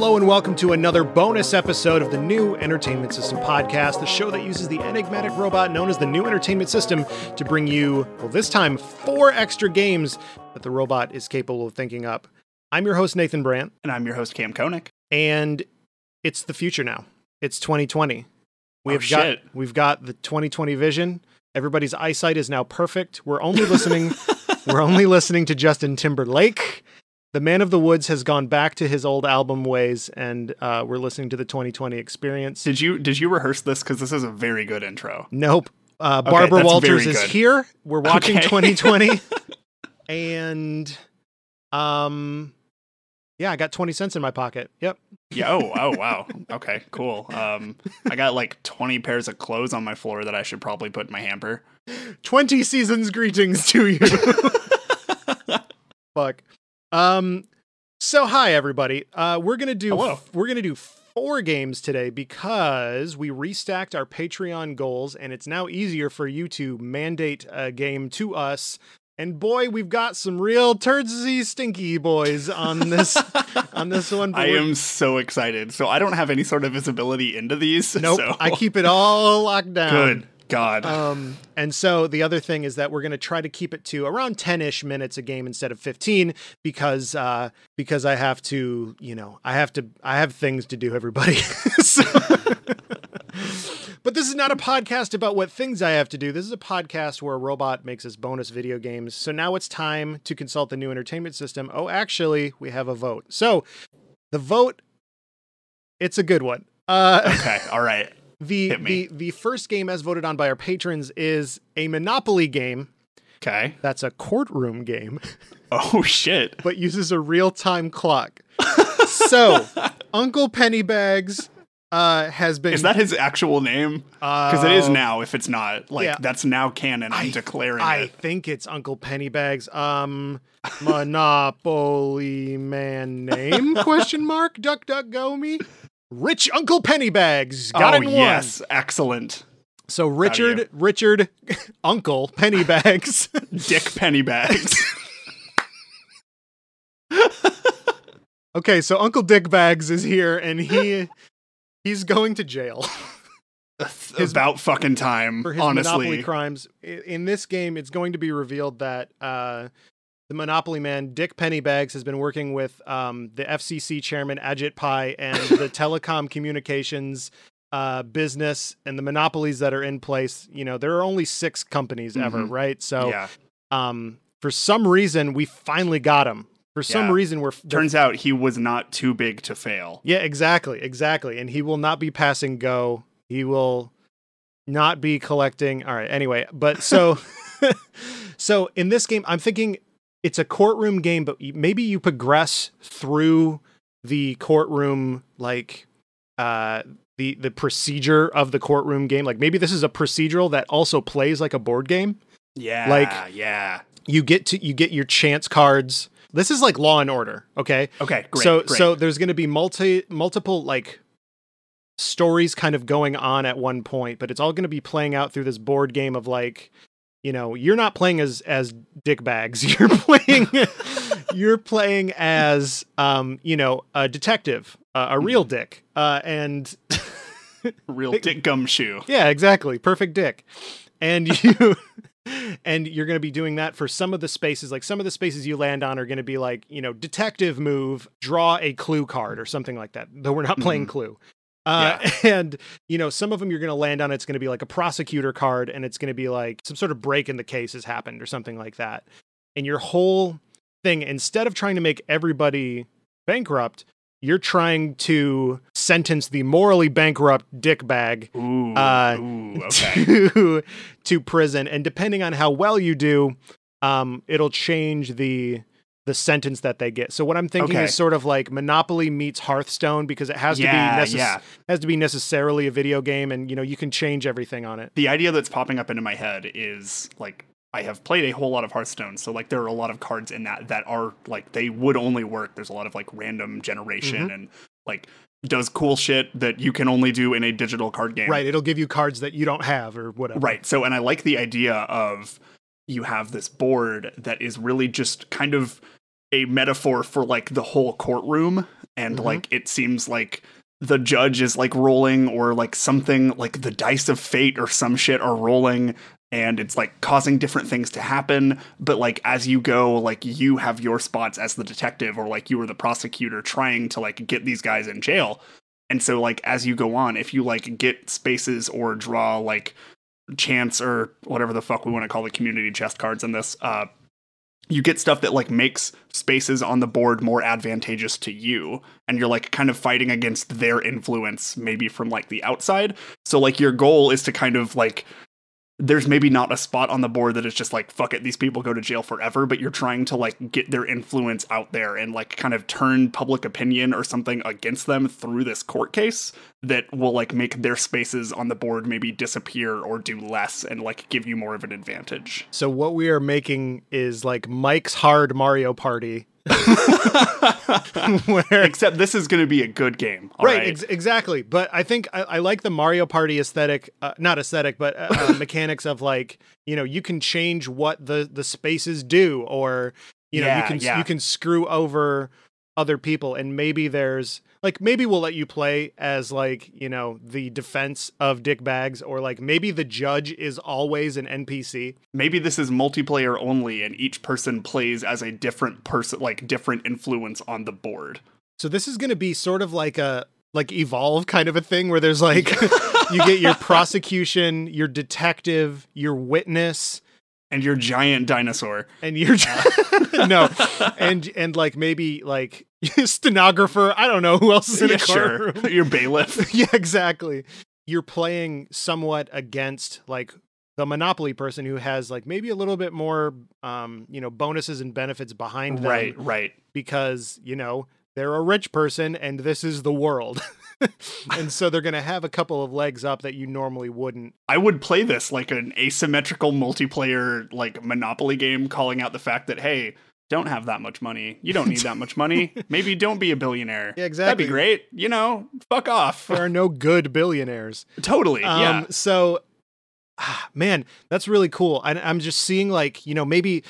Hello and welcome to another bonus episode of the New Entertainment System podcast, the show that uses the enigmatic robot known as the New Entertainment System to bring you, well, this time, four extra games that the robot is capable of thinking up. I'm your host, Nathan Brandt, And I'm your host, Kam Koenig. and it's the future now. It's 2020. Oh, We've got shit. we've got the 2020 vision. Everybody's eyesight is now perfect. We're only listening we're only listening to Justin Timberlake. The Man of the Woods has gone back to his old album ways, and uh, we're listening to the 2020 experience. Did you did you rehearse this? Because this is a very good intro. Nope. Uh, Barbara that's Walters is here. We're watching Okay. 2020, and um, yeah, I got 20 cents in my pocket. Yep. Yeah. Oh. Oh. Wow. Okay. Cool. Um, I got like twenty pairs of clothes on my floor that I should probably put in my hamper. 20 seasons greetings to you. Fuck. Um so hi everybody. Uh we're going to do Hello. we're to do four games today because we restacked our Patreon goals and it's now easier for you to mandate a game to us. And boy, we've got some real turdsy stinky boys on this on this one. I am so excited. So I don't have any sort of visibility into these. Nope, so- I keep it all locked down. good. God. Um, and so the other thing is that we're going to try to keep it to around 10ish minutes a game instead of 15 because uh because I have to, you know, I have to I have things to do everybody. so, but this is not a podcast about what things I have to do. This is a podcast where a robot makes us bonus video games. So now it's time to consult the new entertainment system. Oh, actually, we have a vote. So the vote it's a good one. Uh okay. All right. The the the first game as voted on by our patrons is a Monopoly game. Okay. That's a courtroom game, Oh shit. but uses a real time clock. so, Uncle Pennybags uh, has been Is that his actual name? Because it is Uh, now. If it's not, like yeah. that's now canon. I'm I- declaring I it. think it's Uncle Pennybags. Um, Monopoly man name? Question mark. Duck duck go me. Rich Uncle Pennybags got oh in one. yes. Excellent. So Richard, Richard, Uncle Pennybags. Dick Pennybags. Okay, so Uncle Dick Bags is here and he he's going to jail It's about fucking time, for his monopoly honestly. crimes. In this game, it's going to be revealed that uh, the Monopoly man, Dick Pennybags, has been working with um, the FCC chairman, Ajit Pai, and the telecom communications uh, business and the monopolies that are in place. You know, there are only six companies ever, Mhm. right? So yeah. um, for some reason, we finally got him. For some Yeah. reason, we're Turns out he was not too big to fail. Yeah, exactly, exactly. And he will not be passing go. He will not be collecting. All right. Anyway, but so so in this game, I'm thinking it's a courtroom game, but maybe you progress through the courtroom like uh the the procedure of the courtroom game. Like maybe this is a procedural that also plays like a board game. Yeah. Like- yeah. You get to you get your chance cards. This is like Law and Order, okay? Okay. Great. so great. so there's going to be multi multiple like stories kind of going on at one point but it's all going to be playing out through this board game of like you know you're not playing as as dick bags you're playing you're playing as um you know a detective uh, a real dick uh and real dick gumshoe. yeah, exactly. Perfect dick. And you and you're going to be doing that for some of the spaces. Like some of the spaces you land on are going to be like, you know, detective move, draw a clue card or something like that. Though we're not playing clue. Uh, and you know, some of them you're going to land on. It's going to be like a prosecutor card, and it's going to be like some sort of break in the case has happened or something like that. And your whole thing, instead of trying to make everybody bankrupt, you're trying to sentence the morally bankrupt dick bag Ooh. Uh, ooh. Okay. to to prison and depending on how well you do um it'll change the the sentence that they get so what i'm thinking Okay. is sort of like monopoly meets hearthstone because it has Yeah, to be necess- yeah. has to be necessarily a video game and you know you can change everything on it the idea that's popping up into my head is like I have played a whole lot of Hearthstone, so like there are a lot of cards in that that are like they would only work. There's a lot of like random generation Mhm. and like does cool shit that you can only do in a digital card game. right it'll give you cards that you don't have or whatever Right. So, and I like the idea of you have this board that is really just kind of a metaphor for like the whole courtroom and Mhm. like it seems like the judge is like rolling or like something like the dice of fate or some shit are rolling and it's like causing different things to happen but like as you go like you have your spots as the detective or like you are the prosecutor trying to like get these guys in jail and so like as you go on if you like get spaces or draw like chance or whatever the fuck we want to call the community chest cards in this uh you get stuff that like makes spaces on the board more advantageous to you and you're like kind of fighting against their influence maybe from like the outside. So like your goal is to kind of like there's maybe not a spot on the board that is just like fuck it these people go to jail forever but you're trying to like get their influence out there and like kind of turn public opinion or something against them through this court case that will like make their spaces on the board maybe disappear or do less and like give you more of an advantage So what we are making is like Mike's hard Mario Party. where except this is going to be a good game all right, right, ex- exactly. But I think I, I like the Mario Party aesthetic, uh, not aesthetic, but uh, uh, mechanics of like you know you can change what the the spaces do, or you know you can yeah. you can screw over other people, and maybe there's like maybe we'll let you play as like you know the defense of dick bags, or like maybe the judge is always an NPC. maybe this is multiplayer only and each person plays as a different person like different influence on the board So this is going to be sort of like a like evolve kind of a thing where there's like you get your prosecution, your detective, your witness, and your giant dinosaur and your no, and and like maybe like stenographer. I don't know who else is in yeah, a sure courtroom. your bailiff yeah, exactly. You're playing somewhat against like the monopoly person who has like maybe a little bit more um you know bonuses and benefits behind them right right because you know they're a rich person and this is the world and so they're going to have a couple of legs up that you normally wouldn't. I would play this like an asymmetrical multiplayer like monopoly game calling out the fact that hey don't have that much money. You don't need that much money. Maybe don't be a billionaire. Yeah, exactly. that'd be great. You know fuck off. There are no good billionaires. Totally um yeah. so ah, man that's really cool. I, i'm just seeing like you know maybe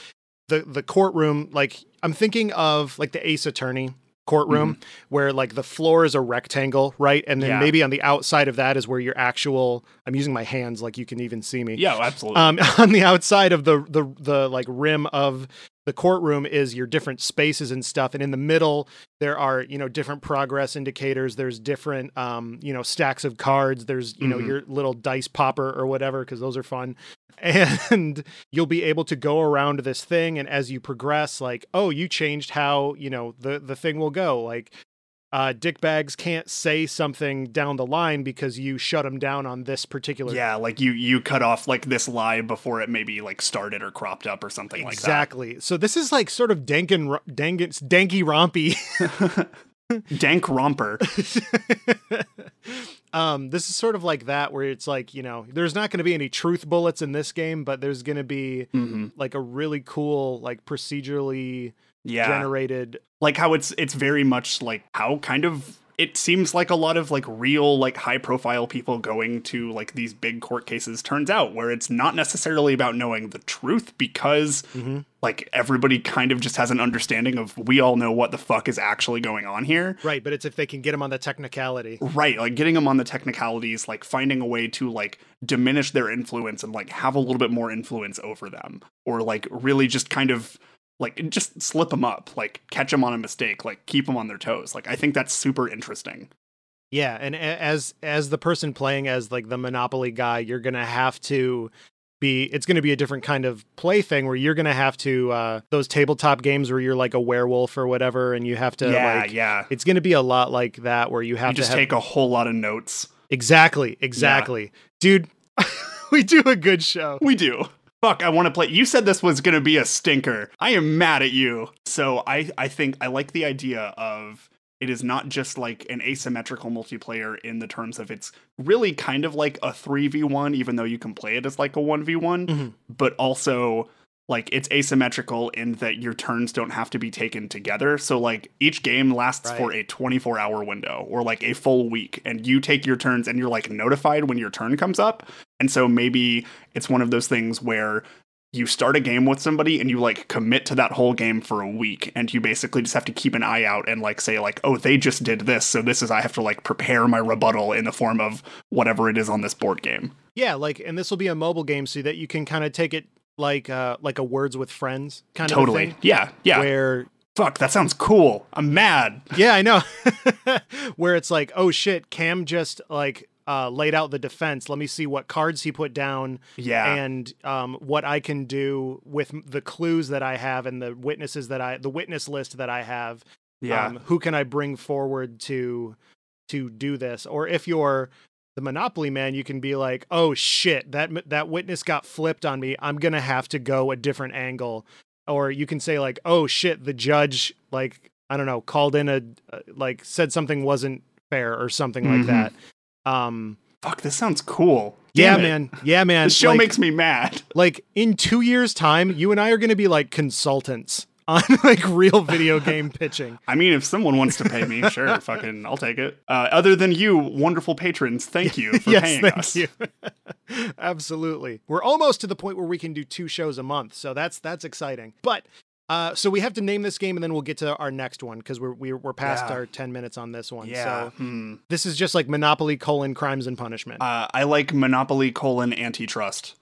the the courtroom like i'm thinking of like the ace attorney courtroom where like the floor is a rectangle right? And then Yeah. maybe on the outside of that is where your actual i'm using my hands like you can even see me. Yeah absolutely. Um, on the outside of the the the like rim of the courtroom is your different spaces and stuff and in the middle there are you know different progress indicators there's different um you know stacks of cards there's you know Mhm. your little dice popper or whatever because those are fun and you'll be able to go around this thing and as you progress like oh you changed how you know the the thing will go like uh, Dick Bags can't say something down the line because you shut them down on this particular yeah like you you cut off like this lie before it maybe like started or cropped up or something like that exactly. So this is like sort of dankin dankin danky rompy. dank romper um, this is sort of like that where it's like you know there's not going to be any truth bullets in this game, but there's going to be hmm like a really cool like procedurally yeah generated. like how it's it's very much like how kind of it seems like a lot of like real like high profile people going to like these big court cases turns out where it's not necessarily about knowing the truth because Mhm. like everybody kind of just has an understanding of we all know what the fuck is actually going on here Right, but it's if they can get them on the technicality. Right, like getting them on the technicalities, like finding a way to like diminish their influence and like have a little bit more influence over them, or like really just kind of like just slip them up, like catch them on a mistake, like keep them on their toes. Like I think that's super interesting. Yeah, and as as the person playing as like the monopoly guy, you're gonna have to be. It's gonna be a different kind of play thing where you're gonna have to uh, those tabletop games where you're like a werewolf or whatever, and you have to yeah, like. yeah. It's gonna be a lot like that where you have You to just have take a whole lot of notes. exactly, exactly, dude. we do a good show. We do. Fuck, I want to play. You said this was going to be a stinker. I am mad at you. So I I think I like the idea of it is not just like an asymmetrical multiplayer in the terms of it's really kind of like a 3v1 even though you can play it as like a 1v1, Mhm. but also like it's asymmetrical in that your turns don't have to be taken together. So like each game lasts for a 24 hour window or like a full week and you take your turns and you're like notified when your turn comes up. And so maybe it's one of those things where you start a game with somebody and you like commit to that whole game for a week and you basically just have to keep an eye out and like say like oh they just did this so this is i have to like prepare my rebuttal in the form of whatever it is on this board game. Yeah, like, and this will be a mobile game so that you can kind of take it like uh like a words with friends kind of totally. yeah yeah. Where fuck that sounds cool. I'm mad. Yeah, I know, where it's like, oh shit, Kam just like uh laid out the defense. Let me see what cards he put down yeah and um what I can do with the clues that I have and the witnesses that I the witness list that I have. yeah Um, who can I bring forward to to do this? Or if you're the Monopoly man, you can be like, "Oh shit, that that witness got flipped on me. I'm gonna have to go a different angle." Or you can say like, "Oh shit, the judge like I don't know called in a uh, like said something wasn't fair or something Mhm. like that." Um, fuck this sounds cool yeah, it. man, yeah, man. The show like, makes me mad like in two years' time, you and I are gonna be like consultants on like real video game pitching. I mean, if someone wants to pay me, sure, fucking, I'll take it. Uh, other than you, wonderful patrons, thank you for yes, paying thank us. you. Absolutely. We're almost to the point where we can do two shows a month, so that's that's exciting. But uh, so we have to name this game, and then we'll get to our next one because we're we're, we're past Yeah. our ten minutes on this one. Yeah. So hmm. this is just like Monopoly colon crimes and punishment. Uh, I like Monopoly colon antitrust.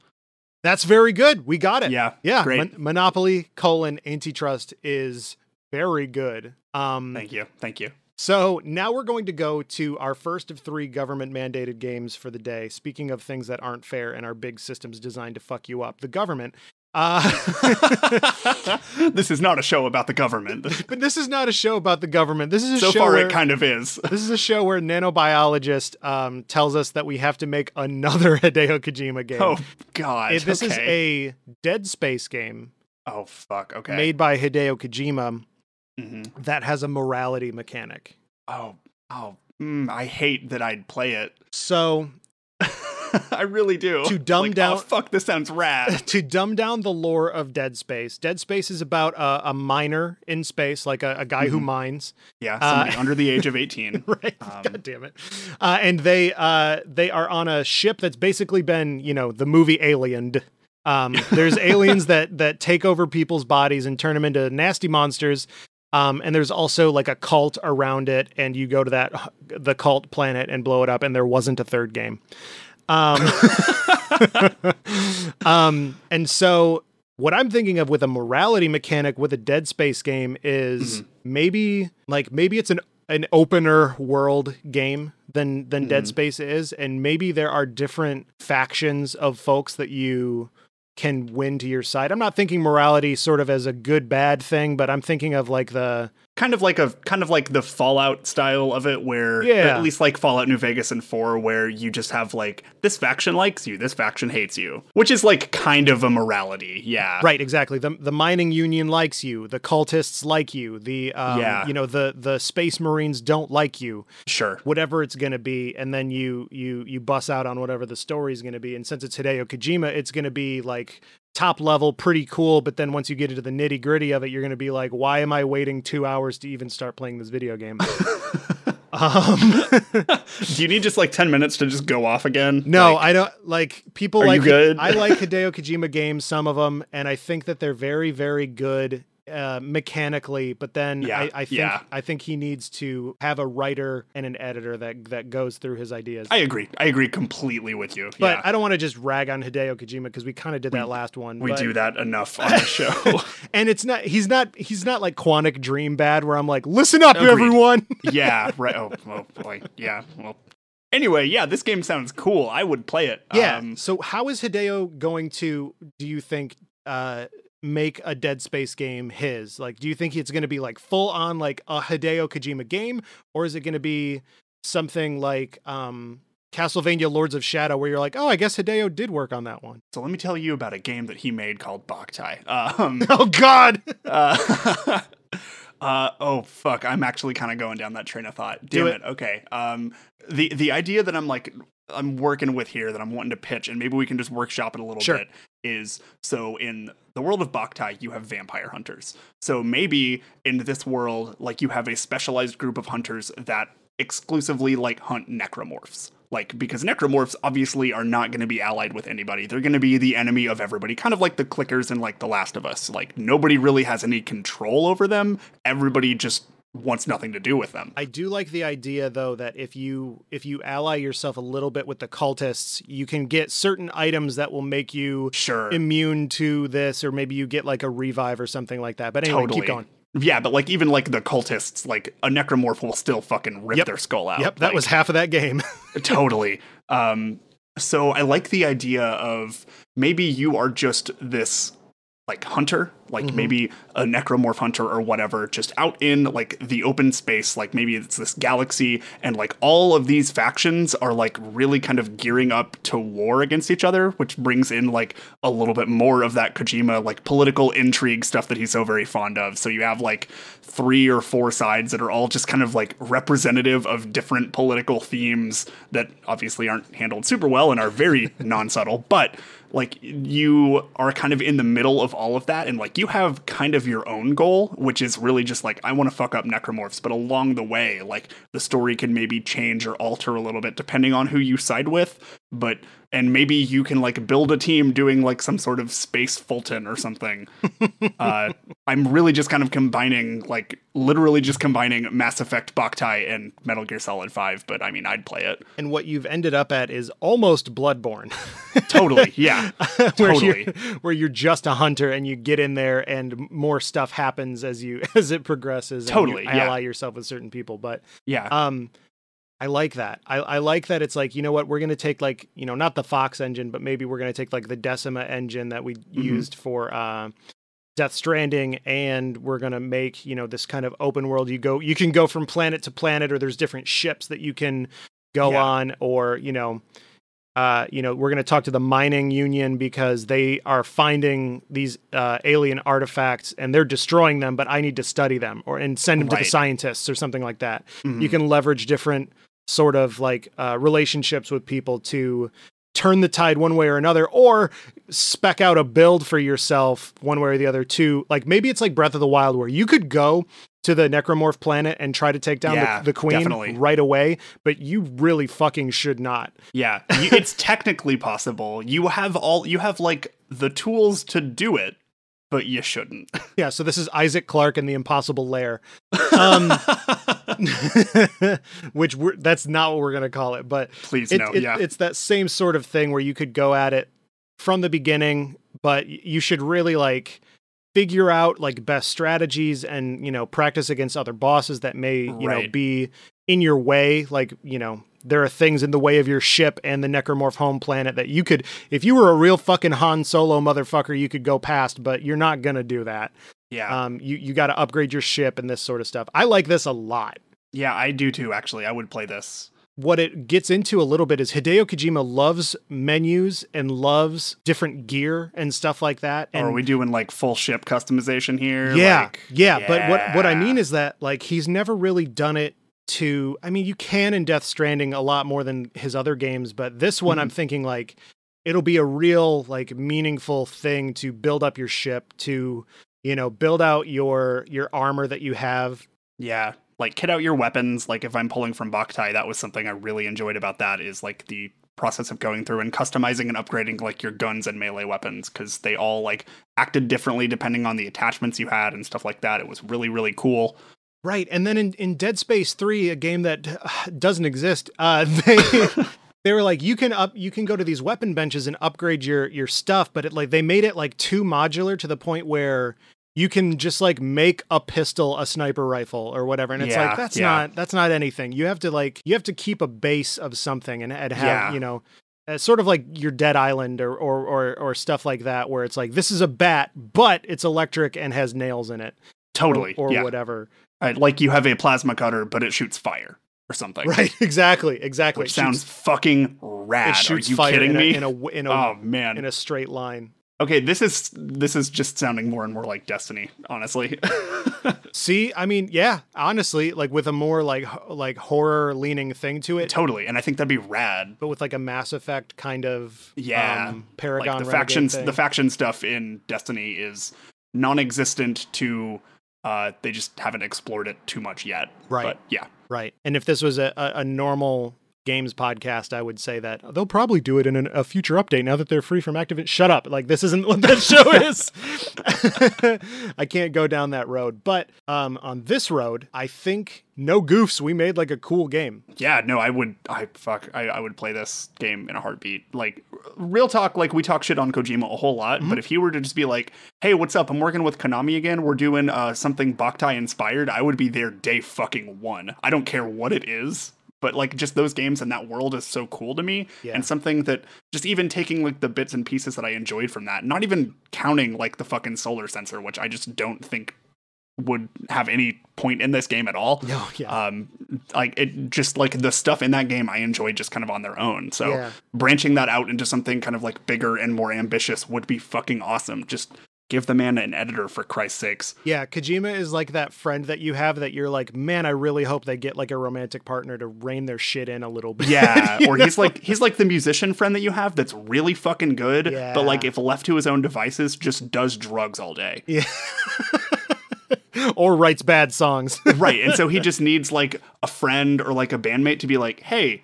that's very good. We got it. Yeah. Yeah. Great. Mon- Monopoly colon antitrust is very good. Um, Thank you. Thank you. So now we're going to go to our first of three government mandated games for the day. Speaking of things that aren't fair and are big systems designed to fuck you up, the government. Uh, this is not a show about the government. but this is not a show about the government. This is a so show far, where, it kind of is. this is a show where nanobiologist um, tells us that we have to make another Hideo Kojima game. Oh God. It- this is a Dead Space game Oh fuck. Okay. made by Hideo Kojima hmm that has a morality mechanic. Oh. Oh. Mm, I hate that I'd play it. So I really do. To dumb Like, down- Oh, fuck. This sounds rad. to dumb down the lore of Dead Space, Dead Space is about a, a miner in space, like a, a guy who Mhm. mines, Yeah. Uh, under the age of eighteen. right? Um, God damn it! Uh, and they uh, they are on a ship that's basically been, you know, the movie Aliened. Um, there's aliens that that take over people's bodies and turn them into nasty monsters. Um, and there's also like a cult around it, and you go to that the cult planet and blow it up. And there wasn't a third game. Um, um, and so what I'm thinking of with a morality mechanic with a Dead Space game is maybe like maybe it's an an opener world game than than Dead Mhm. Space is, and maybe there are different factions of folks that you can win to your side. I'm not thinking morality sort of as a good bad thing, but I'm thinking of like the kind of like a kind of like the Fallout style of it, where Yeah. at least like Fallout New Vegas and Four, where you just have like this faction likes you, this faction hates you, which is like kind of a morality, yeah, Right, exactly. The the mining union likes you. The cultists like you. The um, Yeah. you know the the space marines don't like you. sure, Whatever it's going to be, and then you you you bust out on whatever the story is going to be. And since it's Hideo Kojima, it's going to be like top level, pretty cool. But then once you get into the nitty gritty of it, you're going to be like, why am I waiting two hours to even start playing this video game? um, Do you need just like ten minutes to just go off again? No, Like, I don't like people like good? I like Hideo Kojima games, some of them, and I think that they're very, very good uh, mechanically. But then Yeah, I, I think yeah. I think he needs to have a writer and an editor that that goes through his ideas. I agree. I agree completely with you. but yeah. I don't want to just rag on Hideo Kojima because we kind of did that last one. we but- do that enough on the show. and it's not he's not he's not like Quantic Dream bad where I'm like, listen up, Agreed. everyone. yeah, right. Oh, oh boy. Yeah. Well. Anyway, yeah, this game sounds cool. I would play it. Yeah. Um, so how is Hideo going to do you think uh make a Dead Space game his? Like do you think it's going to be like full on like a Hideo Kojima game or is it going to be something like um Castlevania Lords of Shadow where you're like, "Oh, I guess Hideo did work on that one." so let me tell you about a game that he made called Boktai. Um, Oh god. uh, uh, oh fuck! I'm actually kind of going down that train of thought. Do Damn it. it. Okay. Um, the the idea that I'm like I'm working with here that I'm wanting to pitch, and maybe we can just workshop it a little Sure. bit. Is so in the world of Boktai, you have vampire hunters. So maybe in this world, like you have a specialized group of hunters that exclusively like hunt necromorphs. Like because necromorphs obviously are not going to be allied with anybody. They're going to be the enemy of everybody, kind of like the clickers in like The Last of Us. Like nobody really has any control over them. Everybody just wants nothing to do with them. I do like the idea though that if you if you ally yourself a little bit with the cultists, you can get certain items that will make you Sure. immune to this or maybe you get like a revive or something like that. But anyway, Totally. keep going. Yeah, but like even like the cultists, like a necromorph will still fucking rip Yep. their skull out. Yep, that Like, was half of that game. totally. Um, so I like the idea of maybe you are just this like hunter, like Mhm. maybe a necromorph hunter or whatever, just out in like the open space, like maybe it's this galaxy, and like all of these factions are like really kind of gearing up to war against each other, which brings in like a little bit more of that Kojima like political intrigue stuff that he's so very fond of. So you have like three or four sides that are all just kind of like representative of different political themes that obviously aren't handled super well and are very non-subtle, but like you are kind of in the middle of all of that and like you have kind of your own goal which is really just like i want to fuck up necromorphs but along the way like the story can maybe change or alter a little bit depending on who you side with but and maybe you can like build a team doing like some sort of space fulton or something uh i'm really just kind of combining like literally just combining mass effect boktai and metal gear solid 5 but i mean i'd play it and what you've ended up at is almost Bloodborne. totally yeah where Totally. you're where you're just a hunter and you get in there and more stuff happens as you as it progresses. and Totally, you yeah. ally yourself with certain people, but yeah um, I like that. I, I like that it's like you know what we're gonna take like you know not the Fox engine, but maybe we're gonna take like the Decima engine that we Mm-hmm. used for uh, Death Stranding, and we're gonna make you know this kind of open world. You go you can go from planet to planet, or there's different ships that you can go Yeah. on, or you know uh, you know, we're going to talk to the mining union because they are finding these uh, alien artifacts and they're destroying them, but I need to study them or and send them to the scientists or something like that. Mhm. You can leverage different sort of like uh, relationships with people to turn the tide one way or another, or spec out a build for yourself one way or the other too. Like maybe it's like Breath of the Wild where you could go to the necromorph planet and try to take down Yeah, the, the queen definitely. right away, but you really fucking should not. Yeah, it's technically possible. You have all you have like the tools to do it, but you shouldn't. Yeah, so this is Isaac Clarke and the Impossible Lair, um, which we're, that's not what we're gonna call it, but Please it, no. it- yeah. it's that same sort of thing where you could go at it from the beginning, but you should really like figure out like best strategies and you know practice against other bosses that may you know be in your way like you know there are things in the way of your ship and the necromorph home planet that you could if you were a real fucking Han Solo motherfucker you could go past but you're not to do that yeah. um you you got to upgrade your ship and this sort of stuff i like this a lot yeah, I do too actually. I would play this. what it gets into a little bit is hideo kojima loves menus and loves different gear and stuff like that and or are we doing like full ship customization here? yeah Like, yeah but what what i mean is that like he's never really done it to i mean you can in death stranding a lot more than his other games but this one Mm-hmm. i'm thinking like it'll be a real like meaningful thing to build up your ship to you know build out your your armor that you have Yeah. Like kit out your weapons. Like if I'm pulling from Boktai, that was something I really enjoyed about that is like the process of going through and customizing and upgrading like your guns and melee weapons because they all like acted differently depending on the attachments you had and stuff like that. It was really, really cool. Right, and then in, in Dead Space Three, a game that doesn't exist, uh, they they were like, you can up, you can go to these weapon benches and upgrade your your stuff, but it like they made it like too modular to the point where you can just like make a pistol a sniper rifle or whatever, and it's Yeah, like that's yeah. not that's not anything. You have to like you have to keep a base of something and, and have Yeah. you know. Uh, sort of like your Dead Island or, or or or stuff like that, where it's like this is a bat, but it's electric and has nails in it, or- Totally. or, yeah. whatever. Right, like you have a plasma cutter, but it shoots fire or something. Right, exactly, exactly. Which It sounds shoots, fucking rad. it shoots Are you fire kidding in me? A, in a in a oh man. in a straight line. okay, this is this is just sounding more and more like Destiny, honestly. See, I mean, yeah, honestly, like with a more like like horror leaning thing to it, totally. And I think that'd be rad. but with like a Mass Effect kind of Yeah, um, Paragon like the Renegade factions thing. the faction stuff in Destiny is non-existent to uh they just haven't explored it too much yet. Right. But yeah. Right. And if this was a, a, a normal games podcast, I would say that they'll probably do it in an, a future update now that they're free from Activision. Shut up. Like, this isn't what that show is. I can't go down that road. But um, on this road, I think no goofs. We made like a cool game. Yeah, no, I would. I fuck. I, I would play this game in a heartbeat. Like real talk. Like we talk shit on Kojima a whole lot, Mm-hmm. but if he were to just be like, "Hey, what's up? I'm working with Konami again. We're doing uh, something Boktai inspired," I would be there day fucking one. I don't care what it is. But like just those games and that world is so cool to me, Yeah. and something that just even taking like the bits and pieces that I enjoyed from that, not even counting like the fucking solar sensor, which I just don't think would have any point in this game at all No, yeah. um like it just like the stuff in that game i enjoy just kind of on their own so Yeah. branching that out into something kind of like bigger and more ambitious would be fucking awesome just give the man an editor for christ's sakes Yeah, Kojima is like that friend that you have that you're like, man, I really hope they get like a romantic partner to rein their shit in a little bit. yeah or he's like he's like the musician friend that you have that's really fucking good Yeah. but like if left to his own devices just does drugs all day Yeah. or writes bad songs. right and so he just needs like a friend or like a bandmate to be like hey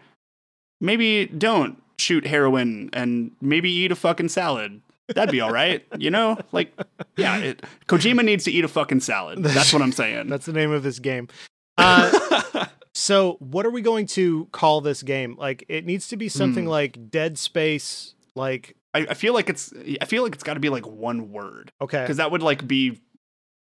maybe don't shoot heroin and maybe eat a fucking salad that'd be all right you know like yeah it, kojima needs to eat a fucking salad that's what i'm saying That's the name of this game. Uh, so, what are we going to call this game? Like, it needs to be something Hmm. like Dead Space. Like, I, I feel like it's i feel like it's got to be like one word okay, because that would like be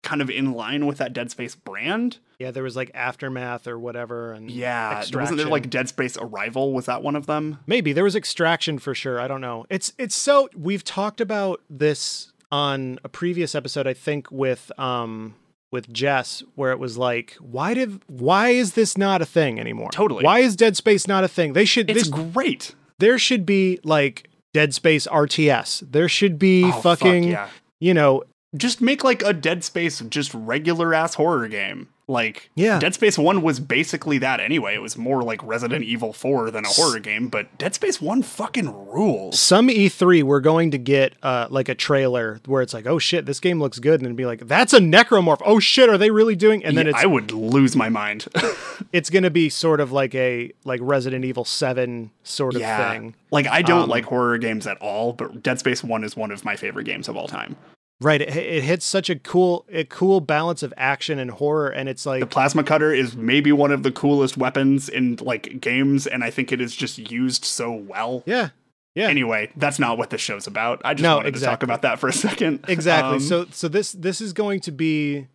kind of in line with that dead space brand yeah, there was like Aftermath or whatever, and yeah wasn't there like dead space arrival was that one of them maybe there was Extraction for sure. I don't know. It's it's so we've talked about this on a previous episode, I think, with um with Jess, where it was like, why did why is this not a thing anymore? Totally. Why is Dead Space not a thing? They should it's this great there should be like Dead Space RTS. There should be Oh, fuck, fucking, yeah you know, just make like a Dead Space just regular ass horror game. Like Yeah. Dead Space 1 was basically that anyway. It was more like Resident Evil 4 than a horror game, but Dead Space 1 fucking rules. some E3 we're going to get uh like a trailer where it's like, oh shit, this game looks good, and then be like, that's a necromorph. Oh shit, are they really doing? And then Yeah, it's I would lose my mind. it's gonna be sort of like a like Resident Evil Seven sort of yeah. thing. Like I don't Um, like horror games at all, but Dead Space 1 is one of my favorite games of all time. Right. It, it hits such a cool a cool balance of action and horror, and it's like The plasma cutter is maybe one of the coolest weapons in like games and I think it is just used so well. yeah. Yeah. Anyway, that's not what this show's about. I just No, wanted to talk about that for a second. Exactly. Um, so so this this is going to be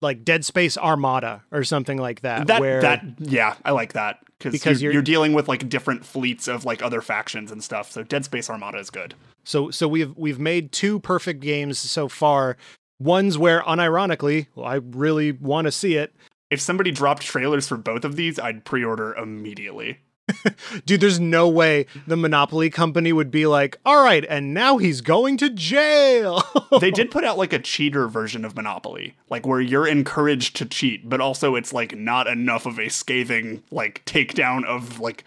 like Dead Space Armada or something like that. that where that yeah i like that Because you're, you're- you're dealing with like different fleets of like other factions and stuff so dead space armada is good so so we've we've made two perfect games so far. One's where unironically, well, I really want to see it. if somebody dropped trailers for both of these i'd pre-order immediately Dude, there's no way the Monopoly company would be like, all right, and now he's going to jail. they did put out like a cheater version of monopoly like where you're encouraged to cheat but also it's like not enough of a scathing like takedown of like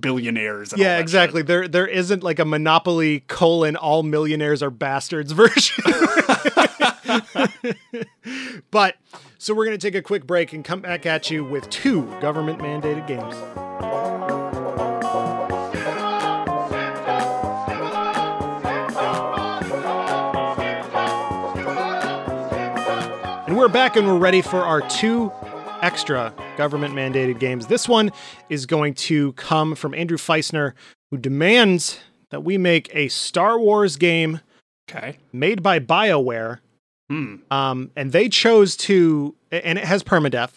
billionaires and all yeah, exactly. There there isn't like a Monopoly colon all millionaires are bastards version. but so we're gonna take a quick break and come back at you with two government mandated games. And we're back and we're ready for our two extra government mandated games. This one is going to come from Andrew Feisner, who demands that we make a Star Wars game okay made by BioWare. Hmm Um, and they chose to, and it has permadeath.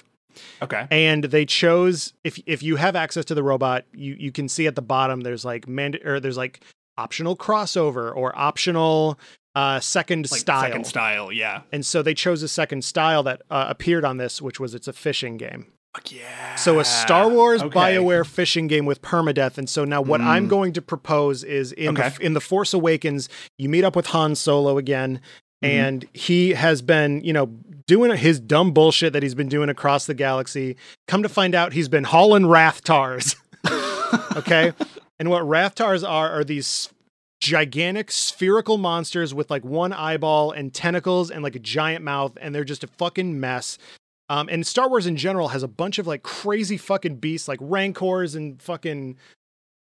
okay And they chose if if you have access to the robot, you you can see at the bottom there's like mand- or there's like optional crossover or optional uh second like style. second style yeah And so they chose a second style that uh, appeared on this, which was it's a fishing game. Fuck yeah So a Star Wars Okay. BioWare fishing game with permadeath. And so now what I'm Mm. going to propose is in Okay. the in the Force Awakens, you meet up with Han Solo again, Mhm. and he has been, you know, doing his dumb bullshit that he's been doing across the galaxy. Come to find out he's been hauling Rathtars. okay? and what Rathtars are are these gigantic spherical monsters with like one eyeball and tentacles and like a giant mouth and they're just a fucking mess Um, and Star Wars in general has a bunch of like crazy fucking beasts, like rancors and fucking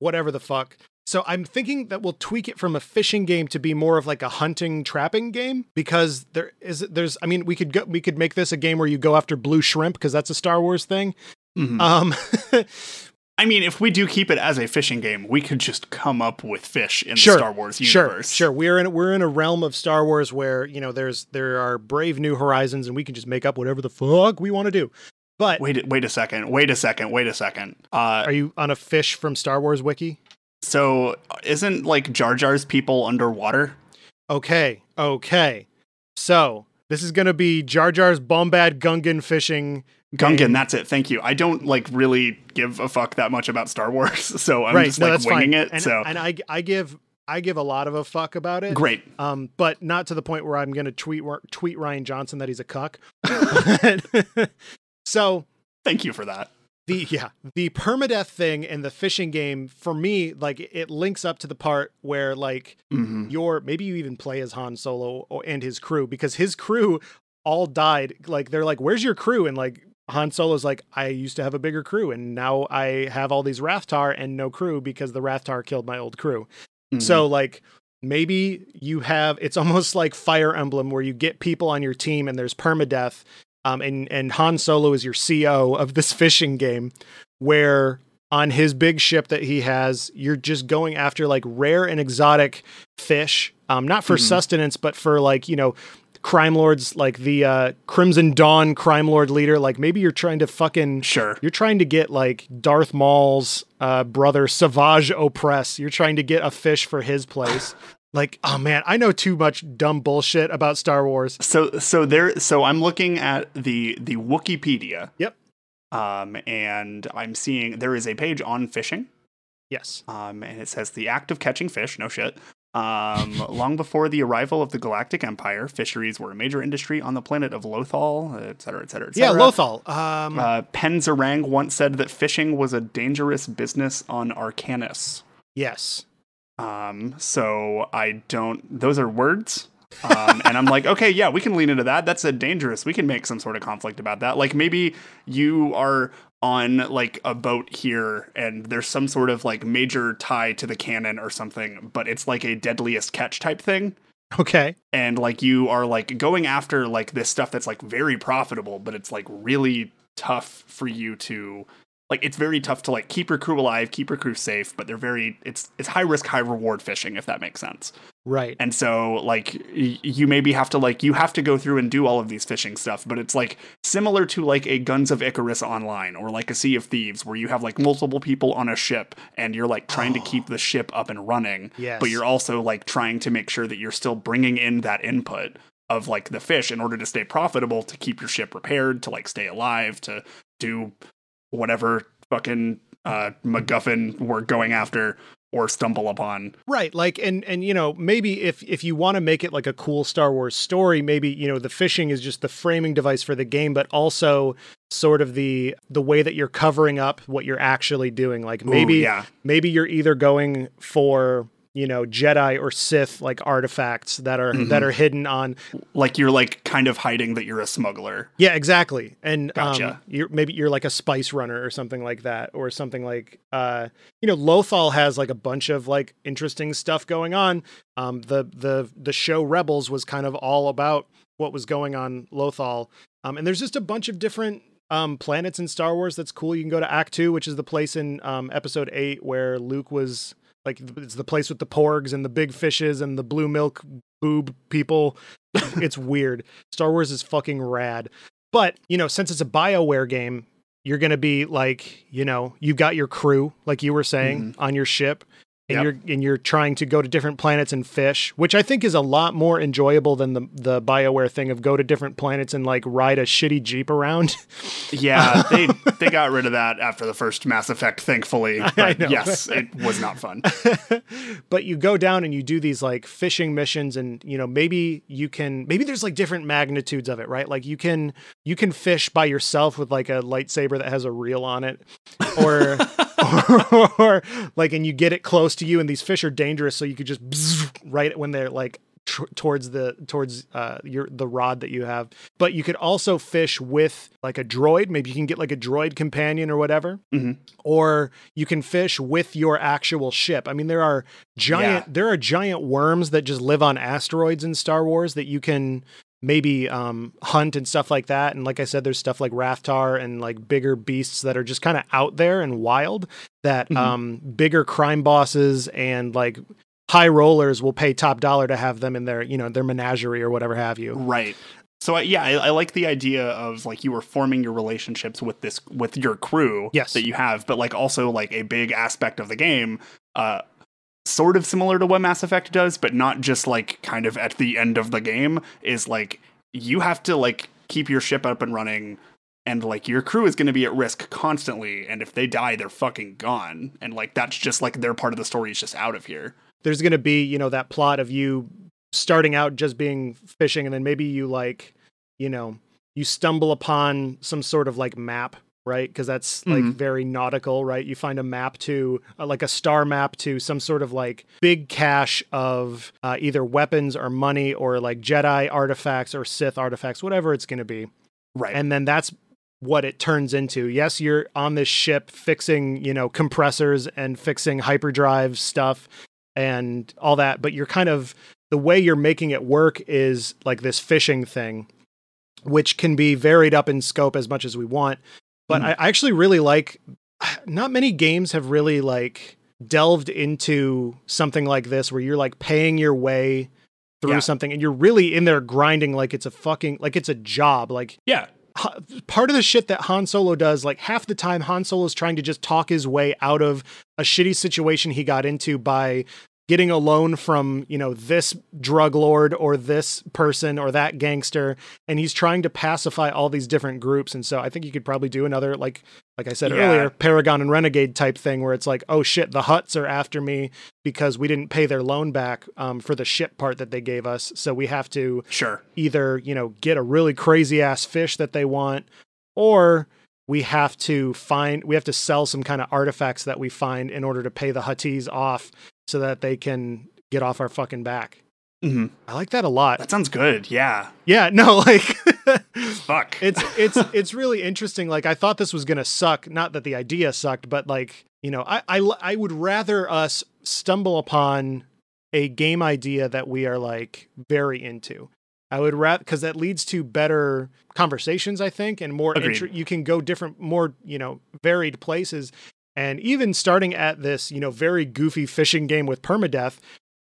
whatever the fuck. So I'm thinking that we'll tweak it from a fishing game to be more of like a hunting trapping game because there is there's I mean we could go we could make this a game where you go after blue shrimp because that's a Star Wars thing. Mhm. Um I mean, if we do keep it as a fishing game, we could just come up with fish in Sure, the Star Wars universe. sure sure. we're in we're in a realm of Star Wars where you know there's there are brave new horizons and we can just make up whatever the fuck we want to do. But Wait, a- wait a second. Wait a second. Wait a second. Uh, are you on a fish from Star Wars wiki? So isn't like Jar Jar's people underwater? Okay, okay. So this is gonna be Jar Jar's Bombad Gungan fishing. Gungan, game. that's it. Thank you. I don't like really give a fuck that much about Star Wars, so I'm right, just no, like winging fine. it. And, so and I I give I give a lot of a fuck about it. great. Um, but not to the point where I'm gonna tweet tweet Rian Johnson that he's a cuck. so Thank you for that. The yeah the permadeath thing and the fishing game for me like it links up to the part where like hmm your maybe you even play as Han Solo or, and his crew because his crew all died. Like they're like, "Where's your crew?" And like Han Solo's like, "I used to have a bigger crew, and now I have all these Rathtar and no crew because the Rathtar killed my old crew." Mm-hmm. So like maybe you have it's almost like Fire Emblem where you get people on your team and there's permadeath. Um, and and Han Solo is your CO of this fishing game, where on his big ship that he has, you're just going after like rare and exotic fish, um, not for Mhm. sustenance, but for like you know crime lords like the uh, Crimson Dawn crime lord leader. Like maybe you're trying to fucking sure. you're trying to get like Darth Maul's uh, brother Savage Opress. You're trying to get a fish for his place. Like, oh man, I know too much dumb bullshit about Star Wars. So so there so I'm looking at the the Wikipedia. Yep. Um and I'm seeing there is a page on fishing. Yes. Um and it says the act of catching fish, no shit. Um long before the arrival of the Galactic Empire, fisheries were a major industry on the planet of Lothal, et cetera, et cetera, et cetera. Yeah. Lothal. Um, Uh, Penzarang once said that fishing was a dangerous business on Arcanus. yes. Um, so I don't. Those are words. um, and I'm like, okay, yeah, we can lean into that. That's a dangerous. We can make some sort of conflict about that. Like maybe you are on like a boat here, and there's some sort of like major tie to the canon or something, but it's like a deadliest catch type thing. Okay. And like you are like going after like this stuff that's like very profitable, but it's like really tough for you to like it's very tough to like keep your crew alive, keep your crew safe, but they're very it's it's high risk, high reward fishing if that makes sense. Right. And so like y- you maybe have to like you have to go through and do all of these fishing stuff, but it's like similar to like a Guns of Icarus online or like a Sea of Thieves where you have like multiple people on a ship and you're like trying to keep oh. the ship up and running, Yes. but you're also like trying to make sure that you're still bringing in that input of like the fish in order to stay profitable to keep your ship repaired to like stay alive to do whatever fucking uh MacGuffin we're going after or stumble upon. Right. Like and and you know, maybe if if you want to make it like a cool Star Wars story, maybe, you know, the fishing is just the framing device for the game, but also sort of the the way that you're covering up what you're actually doing. Like maybe Ooh, yeah. maybe you're either going for you know Jedi or Sith like artifacts that are Mhm. that are hidden on like you're like kind of hiding that you're a smuggler. yeah exactly. And um, you're maybe you're like a spice runner or something like that or something like uh you know Lothal has like a bunch of like interesting stuff going on. Um the the the show Rebels was kind of all about what was going on Lothal. Um and there's just a bunch of different um planets in Star Wars that's cool. You can go to Ahch-To which is the place in um episode 8 where Luke was like it's the place with the porgs and the big fishes and the blue milk boob people. it's weird. Star Wars is fucking rad. But, you know, since it's a BioWare game, you're going to be like, you know, you've got your crew, like you were saying, mm-hmm. on your ship. And Yep. you're and you're trying to go to different planets and fish, which I think is a lot more enjoyable than the the BioWare thing of go to different planets and like ride a shitty Jeep around. Yeah, they they got rid of that after the first Mass Effect, thankfully. But know. yes, it was not fun. but you go down and you do these like fishing missions and you know maybe you can maybe there's like different magnitudes of it right like you can you can fish by yourself with like a lightsaber that has a reel on it or or, or like and you get it close to you and these fish are dangerous so you could just right when they're like tr- towards the towards uh your the rod that you have. But you could also fish with like a droid. Maybe you can get like a droid companion or whatever. Mhm. Or you can fish with your actual ship. I mean, there are giant Yeah. there are giant worms that just live on asteroids in Star Wars that you can maybe um, hunt and stuff like that. And like I said, there's stuff like Rathtar and like bigger beasts that are just kind of out there and wild that Mhm. um, bigger crime bosses and like high rollers will pay top dollar to have them in their, you know, their menagerie or whatever have you. Right. So I, yeah, I, I like the idea of like you were forming your relationships with this with your crew Yes. that you have, but like also like a big aspect of the game, uh, sort of similar to what Mass Effect does, but not just like kind of at the end of the game is like you have to like keep your ship up and running. And like your crew is going to be at risk constantly, and if they die, they're fucking gone. And like that's just like their part of the story is just out of here. There's going to be, you know, that plot of you starting out just being fishing and then maybe you like, you know, you stumble upon some sort of like map right because that's like Mhm. very nautical right you find a map to uh, like a star map to some sort of like big cache of uh, either weapons or money or like jedi artifacts or sith artifacts whatever it's going to be Right. and then that's what it turns into yes you're on this ship fixing you know compressors and fixing hyperdrive stuff and all that but you're kind of the way you're making it work is like this fishing thing which can be varied up in scope as much as we want but. Hmm. I, I actually really like not many games have really like delved into something like this where you're like paying your way through Yeah. something and you're really in there grinding like it's a fucking like it's a job like yeah. Part of the shit that Han Solo does, like half the time, Han Solo is trying to just talk his way out of a shitty situation he got into by getting a loan from, you know, this drug lord or this person or that gangster. And he's trying to pacify all these different groups. And so I think you could probably do another, like, like I said Yeah. earlier, Paragon and Renegade type thing where it's like, oh shit, the Hutts are after me because we didn't pay their loan back um, for the ship part that they gave us. So we have to Sure. either you know get a really crazy ass fish that they want or we have to find we have to sell some kind of artifacts that we find in order to pay the Hutties off so that they can get off our fucking back. hmm I like that a lot. That sounds good. Yeah. Yeah, no, like Fuck. it's it's it's really interesting. Like I thought this was gonna suck. Not that the idea sucked, but like you know, I I I would rather us stumble upon a game idea that we are like very into. I would rather because that leads to better conversations, I think, and more. Intr- you can go different, more you know, varied places. And even starting at this, you know, very goofy fishing game with permadeath,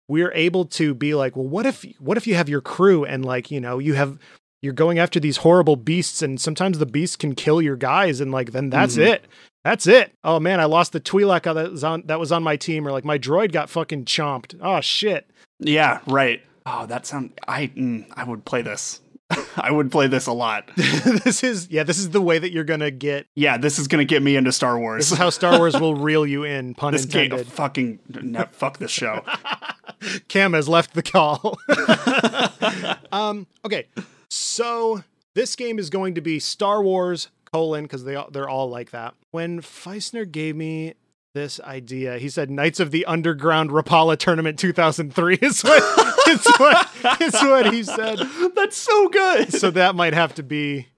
we're able to be like, well, what if what if you have your crew and like you know you have you're going after these horrible beasts and sometimes the beasts can kill your guys and like then that's Mhm. it that's it oh man i lost the twi'lek that was on that was on my team or like my droid got fucking chomped oh shit Yeah, right. Oh, that sound. I mm, I would play this. I would play this a lot. this is yeah this is the way that you're gonna get Yeah, this is gonna get me into Star Wars. this is how star wars will reel you in pun this game, intended fucking no, fuck this show. Kam has left the call um okay so this game is going to be star wars colon because they they're all like that when feisner gave me this idea he said knights of the underground rapala tournament 2003 is what it's what it's what he said That's so good. so that might have to be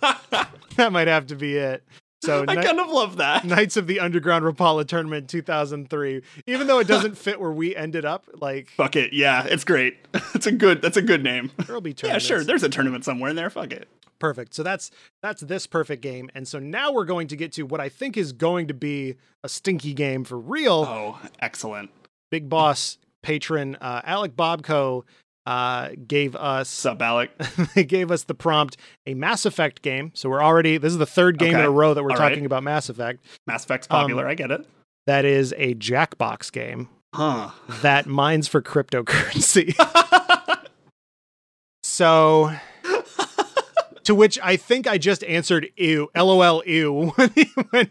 that might have to be it so I kind of love that. Knights of the Underground Rapala Tournament 2003. Even though it doesn't fit where we ended up, like Fuck it. Yeah, it's great. It's a good. That's a good name. there'll be Yeah, sure. There's a tournament somewhere in there. Fuck it. Perfect. So that's that's this perfect game. And so now we're going to get to what I think is going to be a stinky game for real. Oh, excellent. Big boss patron uh, Alec Bobco uh, gave us Sup, Alec? they gave us the prompt a Mass Effect game. So we're already this is the third game in a row that we're All right. talking about Mass Effect. Mass Effect's Um, popular. I get it. That is a Jackbox game Huh. that mines for cryptocurrency. so to which I think I just answered ew, lol, ew. when,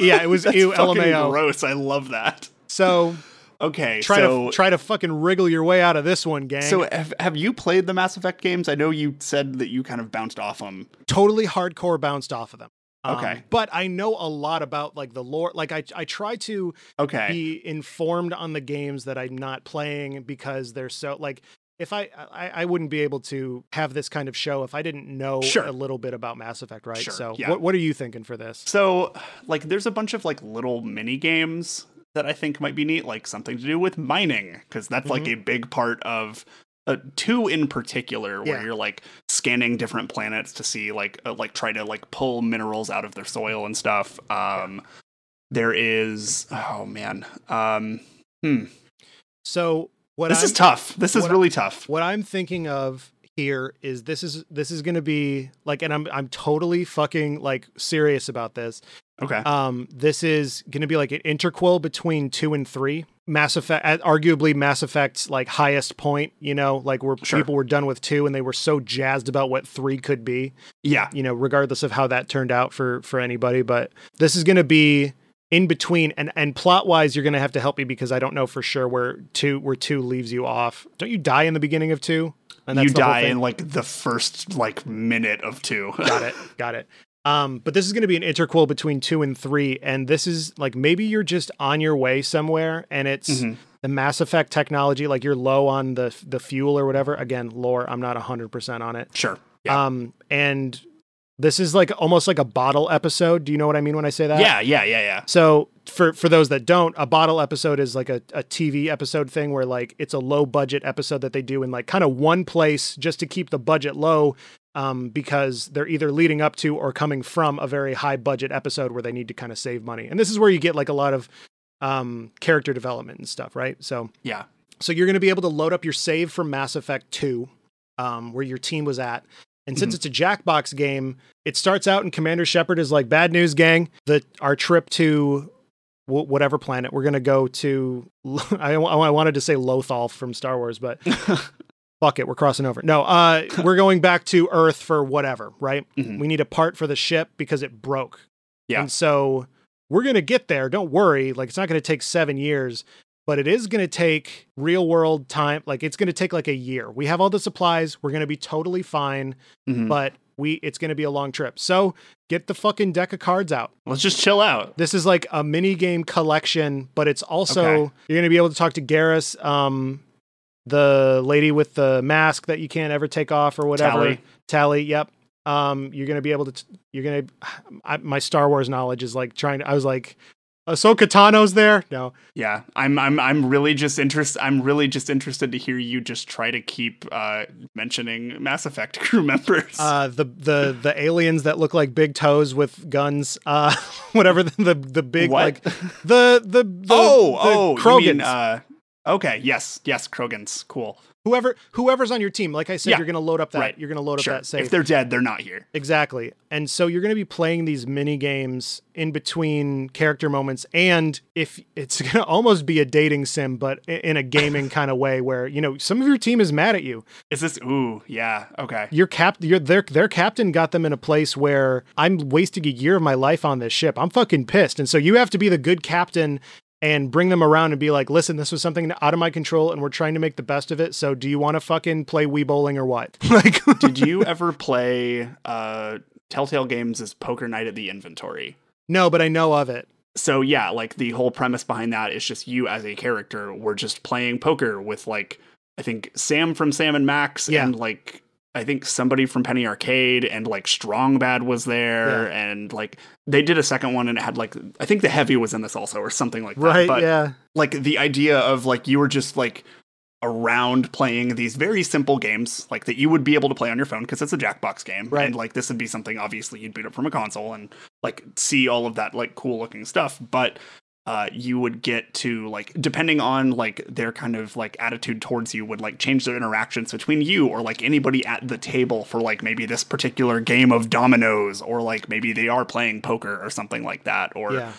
yeah, it was ew, lmao. Gross. I love that. So Okay, try so to try to fucking wriggle your way out of this one, gang. so have, have you played the Mass Effect games? I know you said that you kind of bounced off them. totally hardcore bounced off of them. Um, Okay. but I know a lot about like the lore. Like I, I try to Okay. be informed on the games that I'm not playing because they're so like if I, I I wouldn't be able to have this kind of show if I didn't know Sure. a little bit about Mass Effect, right? Sure, so yeah. what what are you thinking for this? So, like, there's a bunch of like little mini games that I think might be neat, like something to do with mining, because that's like Mhm. a big part of uh, two in particular, where Yeah. you're like scanning different planets to see like uh, like try to like pull minerals out of their soil and stuff. Um, there is oh man, um, hmm. So what this I'm, is tough. This is really tough. what I'm thinking of here is this is this is going to be like and I'm I'm totally fucking like serious about this. Okay. Um this is going to be like an interquel between 2 and 3. Mass Effect arguably Mass Effect's like highest point, you know, like where Sure. people were done with 2 and they were so jazzed about what 3 could be. yeah. you know, regardless of how that turned out for for anybody. But this is going to be in between, and and plot wise, you're going to have to help me because I don't know for sure where two where two leaves you off. Don't you die in the beginning of two? And you die in like the first like minute of two. got it, got it. Um, but this is going to be an interquel between two and three, and this is like maybe you're just on your way somewhere, and it's Mhm. the Mass Effect technology, like you're low on the the fuel or whatever. Again, lore, I'm not hundred percent on it. Sure. Yeah. Um, and this is like almost like a bottle episode. Do you know what I mean when I say that? yeah. Yeah. Yeah. Yeah. So for for those that don't, a bottle episode is like a, a TV episode thing where like it's a low budget episode that they do in like kind of one place just to keep the budget low. Um, because they're either leading up to or coming from a very high budget episode where they need to kind of save money. And this is where you get like a lot of um, character development and stuff, right? So Yeah. so you're going to be able to load up your save from Mass Effect 2, um, where your team was at. And since it's a Jackbox game, it starts out and Commander Shepard is like, "Bad news, gang! The our trip to w- whatever planet we're going to go to." I, I wanted to say Lothal from Star Wars, but fuck it, we're crossing over. No, uh, we're going back to Earth for whatever, right? Mhm. We need a part for the ship because it broke. Yeah. And so we're going to get there. Don't worry. Like, it's not going to take seven years, but it is going to take real world time. Like, it's going to take like a year. We have all the supplies. We're going to be totally fine, Mhm. but we, it's going to be a long trip. So get the fucking deck of cards out. Let's just chill out. This is like a mini game collection, but it's also, Okay. you're going to be able to talk to Garrus um, the lady with the mask that you can't ever take off or whatever. Tali. Tali, yep. Um, you're gonna be able to. t- You're gonna. My Star Wars knowledge is like trying. to I was like, Ahsoka Tano's there. No, Yeah, I'm I'm I'm really just interested. I'm really just interested to hear you just try to keep uh, mentioning Mass Effect crew members. uh, the the the aliens that look like big toes with guns. Uh, whatever the the, the big What? like the the, the oh the oh, Krogans. mean, uh, okay, yes yes, Krogans, cool. Whoever whoever's on your team. Like I said, Yeah. you're gonna load up that. Right. You're gonna load Sure, up that save. if they're dead, they're not here. Exactly. And so you're going to be playing these mini games in between character moments and if it's going to almost be a dating sim but in a gaming kind of way where, you know, some of your team is mad at you. Is this? Ooh, yeah, okay. Your cap your their their captain got them in a place where I'm wasting a year of my life on this ship. I'm fucking pissed. And so you have to be the good captain and bring them around and be like, "Listen, this was something out of my control and we're trying to make the best of it. So do you want to fucking play Wii bowling or what?" like Did you ever play uh, Telltale Games' as Poker Night at the Inventory? No, but I know of it. so yeah, like the whole premise behind that is just you as a character. We're just playing poker with like I think Sam from Sam and Max Yeah. and like I think somebody from Penny Arcade and like Strong Bad was there and like they did a second one and it had like I think the heavy was in this also or something like that. Right, But yeah. like the idea of like you were just like around playing these very simple games like that you would be able to play on your phone because it's a jackbox game Right. and like this would be something obviously you'd boot up from a console and like see all of that like cool looking stuff but uh, you would get to like depending on like their kind of like attitude towards you would like change their interactions between you or like anybody at the table for like maybe this particular game of dominoes or like maybe they are playing poker or something like that or Yeah.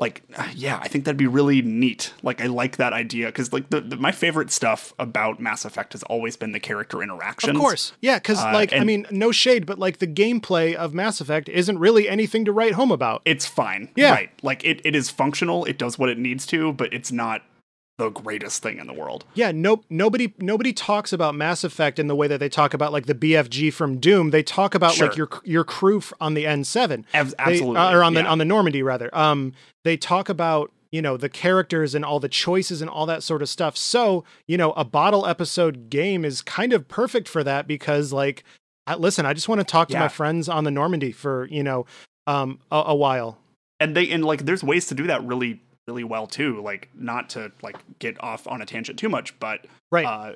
Like yeah i think that'd be really neat like i like that idea because like the, the my favorite stuff about mass effect has always been the character interactions Of course. Yeah, because, Uh, like, I mean, no shade, but, like, the gameplay of Mass Effect isn't really anything to write home about. it's fine Yeah. right like it, it is functional it does what it needs to but it's not the greatest thing in the world Yeah, no, nobody, nobody talks about Mass Effect in the way that they talk about, like, the BFG from Doom. They talk about, like, your your crew on the N7. Ab- They- absolutely uh, or on the yeah. on the Normandy rather. Um, they talk about you know, the characters and all the choices and all that sort of stuff. So, you know, a bottle episode game is kind of perfect for that because, like, I, listen, I just want to talk to Yeah. my friends on the Normandy for, you know, um, a, a while. and they and like there's ways to do that really really well too like not to like get off on a tangent too much but Right. uh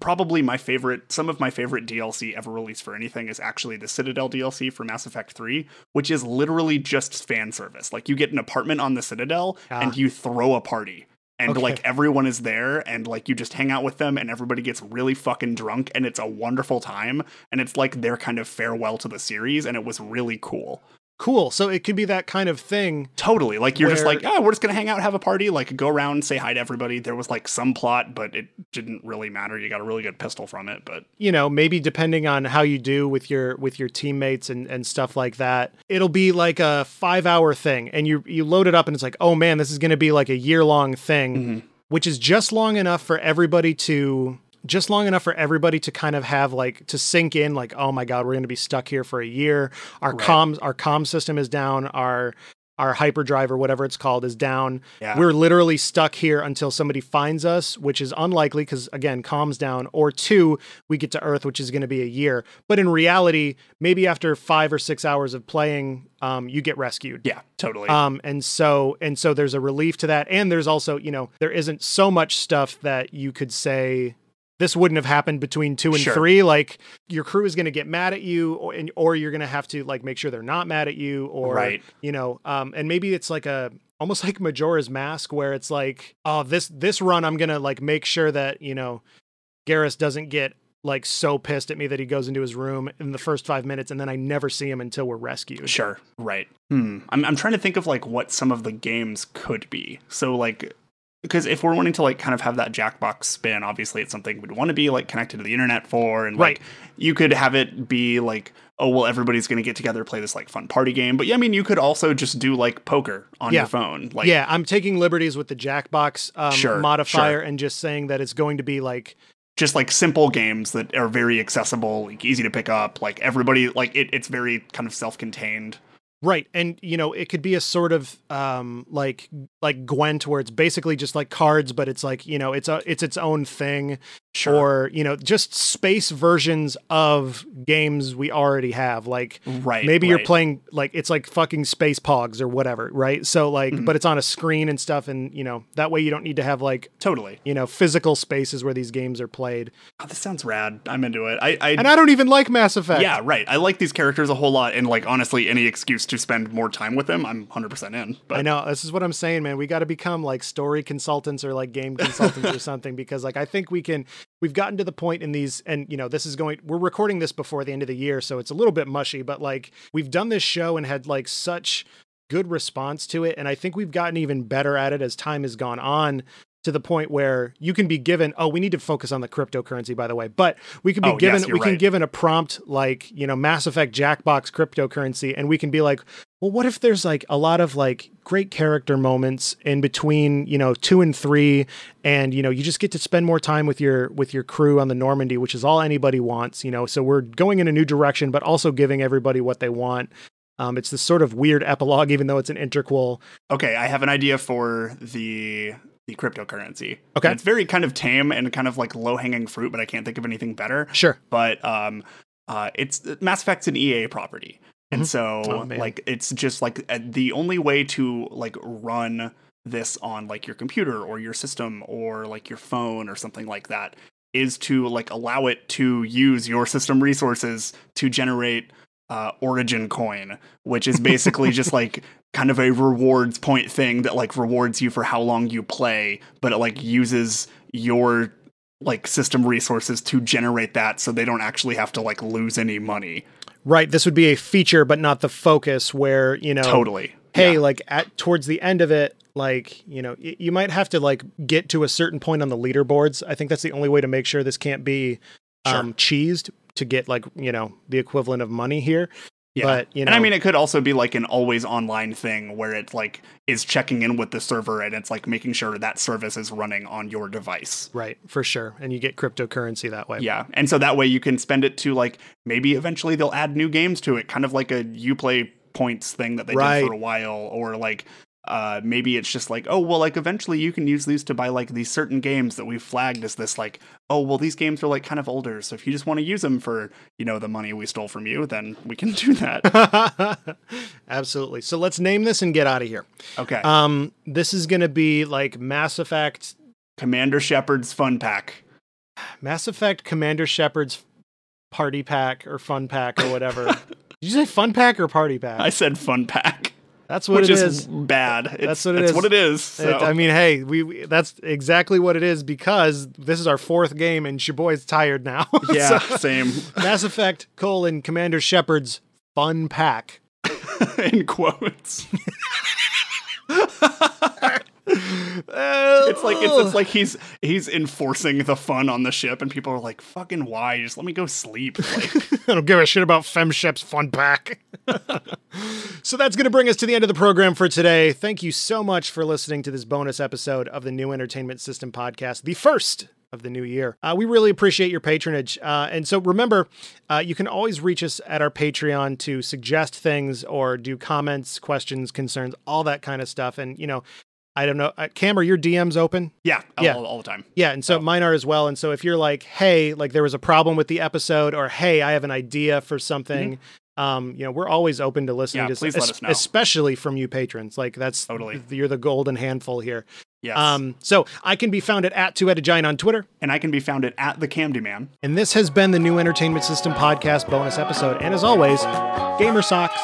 probably my favorite some of my favorite DLC ever released for anything is actually the Citadel DLC for Mass Effect 3 which is literally just fan service like you get an apartment on the Citadel Ah. and you throw a party and Okay. like everyone is there and like you just hang out with them and everybody gets really fucking drunk and it's a wonderful time and it's like their kind of farewell to the series and it was really cool cool. So it could be that kind of thing. Totally. Like you're just like, oh, we're just gonna hang out, have a party, like go around, say hi to everybody. There was like some plot, but it didn't really matter. You got a really good pistol from it, but you know maybe depending on how you do with your with your teammates and and stuff like that it'll be like a five hour thing and you you load it up and it's like oh man this is going to be like a year long thing Mhm. which is just long enough for everybody to just long enough for everybody to kind of have like to sink in like oh my god we're going to be stuck here for a year our Right. comms our comm system is down our our hyperdrive or whatever it's called is down yeah. we're literally stuck here until somebody finds us, which is unlikely because, again, calms down. Or two, we get to Earth, which is going to be a year. But in reality, maybe after five or six hours of playing, um, you get rescued. yeah, totally. Um, and so and so there's a relief to that. And there's also, you know, there isn't so much stuff that you could say this wouldn't have happened between two and Sure. three. Like your crew is going to get mad at you, or, and, or you're going to have to like make sure they're not mad at you, or Right. you know, um, and maybe it's like a almost like Majora's Mask, where it's like, oh, this this run, I'm gonna like make sure that you know, Garrus doesn't get like so pissed at me that he goes into his room in the first five minutes, and then I never see him until we're rescued. Sure. Right. Hmm. I'm I'm trying to think of like what some of the games could be. So like because if we're wanting to like kind of have that Jackbox spin, obviously it's something we'd want to be like connected to the internet for, and like Right. you could have it be like, oh well, everybody's gonna get together play this like fun party game. But yeah, I mean you could also just do like poker on Yeah. your phone. Like yeah, I'm taking liberties with the Jackbox um, Sure, modifier sure. and just saying that it's going to be like just like simple games that are very accessible, like easy to pick up. Like everybody like it, it's very kind of self-contained. Right, and you know it could be a sort of um, like like Gwent, where it's basically just like cards, but it's like you know it's a it's its own thing, Sure. or you know just space versions of games we already have. Like right. maybe you're playing like it's like fucking space pogs or whatever, right? So like, Mhm. but it's on a screen and stuff, and you know that way you don't need to have like totally. you know physical spaces where these games are played. Oh, this sounds rad. I'm into it. I, I And I don't even like Mass Effect. Yeah, right. I like these characters a whole lot, and like honestly, any excuse to spend more time with them, I'm 100 percent in. But I know this is what I'm saying, man. We got to become like story consultants or like game consultants or something because like I think we can. We've gotten to the point in these, and you know, this is going. We're recording this before the end of the year, so it's a little bit mushy. But like we've done this show and had like such good response to it, and I think we've gotten even better at it as time has gone on. To the point where you can be given, oh, we need to focus on the cryptocurrency, by the way, but we can be Oh, given, yes, we you're can right. given a prompt like, you know, Mass Effect Jackbox cryptocurrency, and we can be like, well, what if there's like a lot of like great character moments in between, you know, two and three, and you know, you just get to spend more time with your with your crew on the Normandy, which is all anybody wants, you know. So we're going in a new direction, but also giving everybody what they want. Um, it's this sort of weird epilogue, even though it's an interquel. okay, I have an idea for the the cryptocurrency. Okay. And it's very kind of tame and kind of like low hanging fruit, but I can't think of anything better. Sure. But um, uh, it's Mass Effect's an EA property, and Mhm. so Oh, like it's just like uh, the only way to like run this on like your computer or your system or like your phone or something like that is to like allow it to use your system resources to generate uh, origin coin which is basically just like kind of a rewards point thing that like rewards you for how long you play but it like uses your like system resources to generate that so they don't actually have to like lose any money Right. This would be a feature, but not the focus where, you know, totally hey, Yeah. like at towards the end of it, like, you know, y- you might have to like get to a certain point on the leaderboards. I think that's the only way to make sure this can't be um cheesed to get like, you know, the equivalent of money here. Yeah. But, you know, and I mean, it could also be like an always online thing where it like is checking in with the server and it's like making sure that service is running on your device. right, for sure. And you get cryptocurrency that way. Yeah. And so that way you can spend it to like maybe eventually they'll add new games to it, kind of like a Uplay points thing that they Right. did for a while, or like uh, maybe it's just like, oh, well, like eventually you can use these to buy like these certain games that we've flagged as this, like, oh, well, these games are like kind of older. So if you just want to use them for, you know, the money we stole from you, then we can do that. Absolutely. So let's name this and get out of here. Okay. Um, this is going to be like Mass Effect, Commander Shepard's Fun Pack. Mass Effect Commander Shepard's Party Pack or Fun Pack or whatever. Did you say Fun Pack or Party Pack? I said Fun Pack. That's what which it is, is. bad. It's, That's what it it's is. what it is. So. It- I mean, hey, we, we that's exactly what it is because this is our fourth game and your boy's tired now. yeah, So, same. Mass Effect colon Commander Shepard's Fun Pack. In quotes. It's like it's, it's like he's he's enforcing the fun on the ship, and people are like, "Fucking why? Just let me go sleep." Like, I don't give a shit about FemShep's fun pack. so that's going to bring us to the end of the program for today. Thank you so much for listening to this bonus episode of the New Entertainment System podcast, the first of the new year. Uh, we really appreciate your patronage. Uh, and so remember, uh, you can always reach us at our Patreon to suggest things or do comments, questions, concerns, all that kind of stuff. And, you know, I don't know. Uh, Kam, are your DMs open? yeah, Yeah. All, all the time. Yeah, and so mine are as well. And so if you're like, hey, like there was a problem with the episode, or hey, I have an idea for something, um, you know, we're always open to listening Yeah, to please let us know. especially from you patrons. Like that's Totally. you're the golden handful here. Yes. Um, so I can be found at, at two headed giant on Twitter. and I can be found at, at the Camdy Man. And this has been the new entertainment system podcast bonus episode. And as always, gamer socks.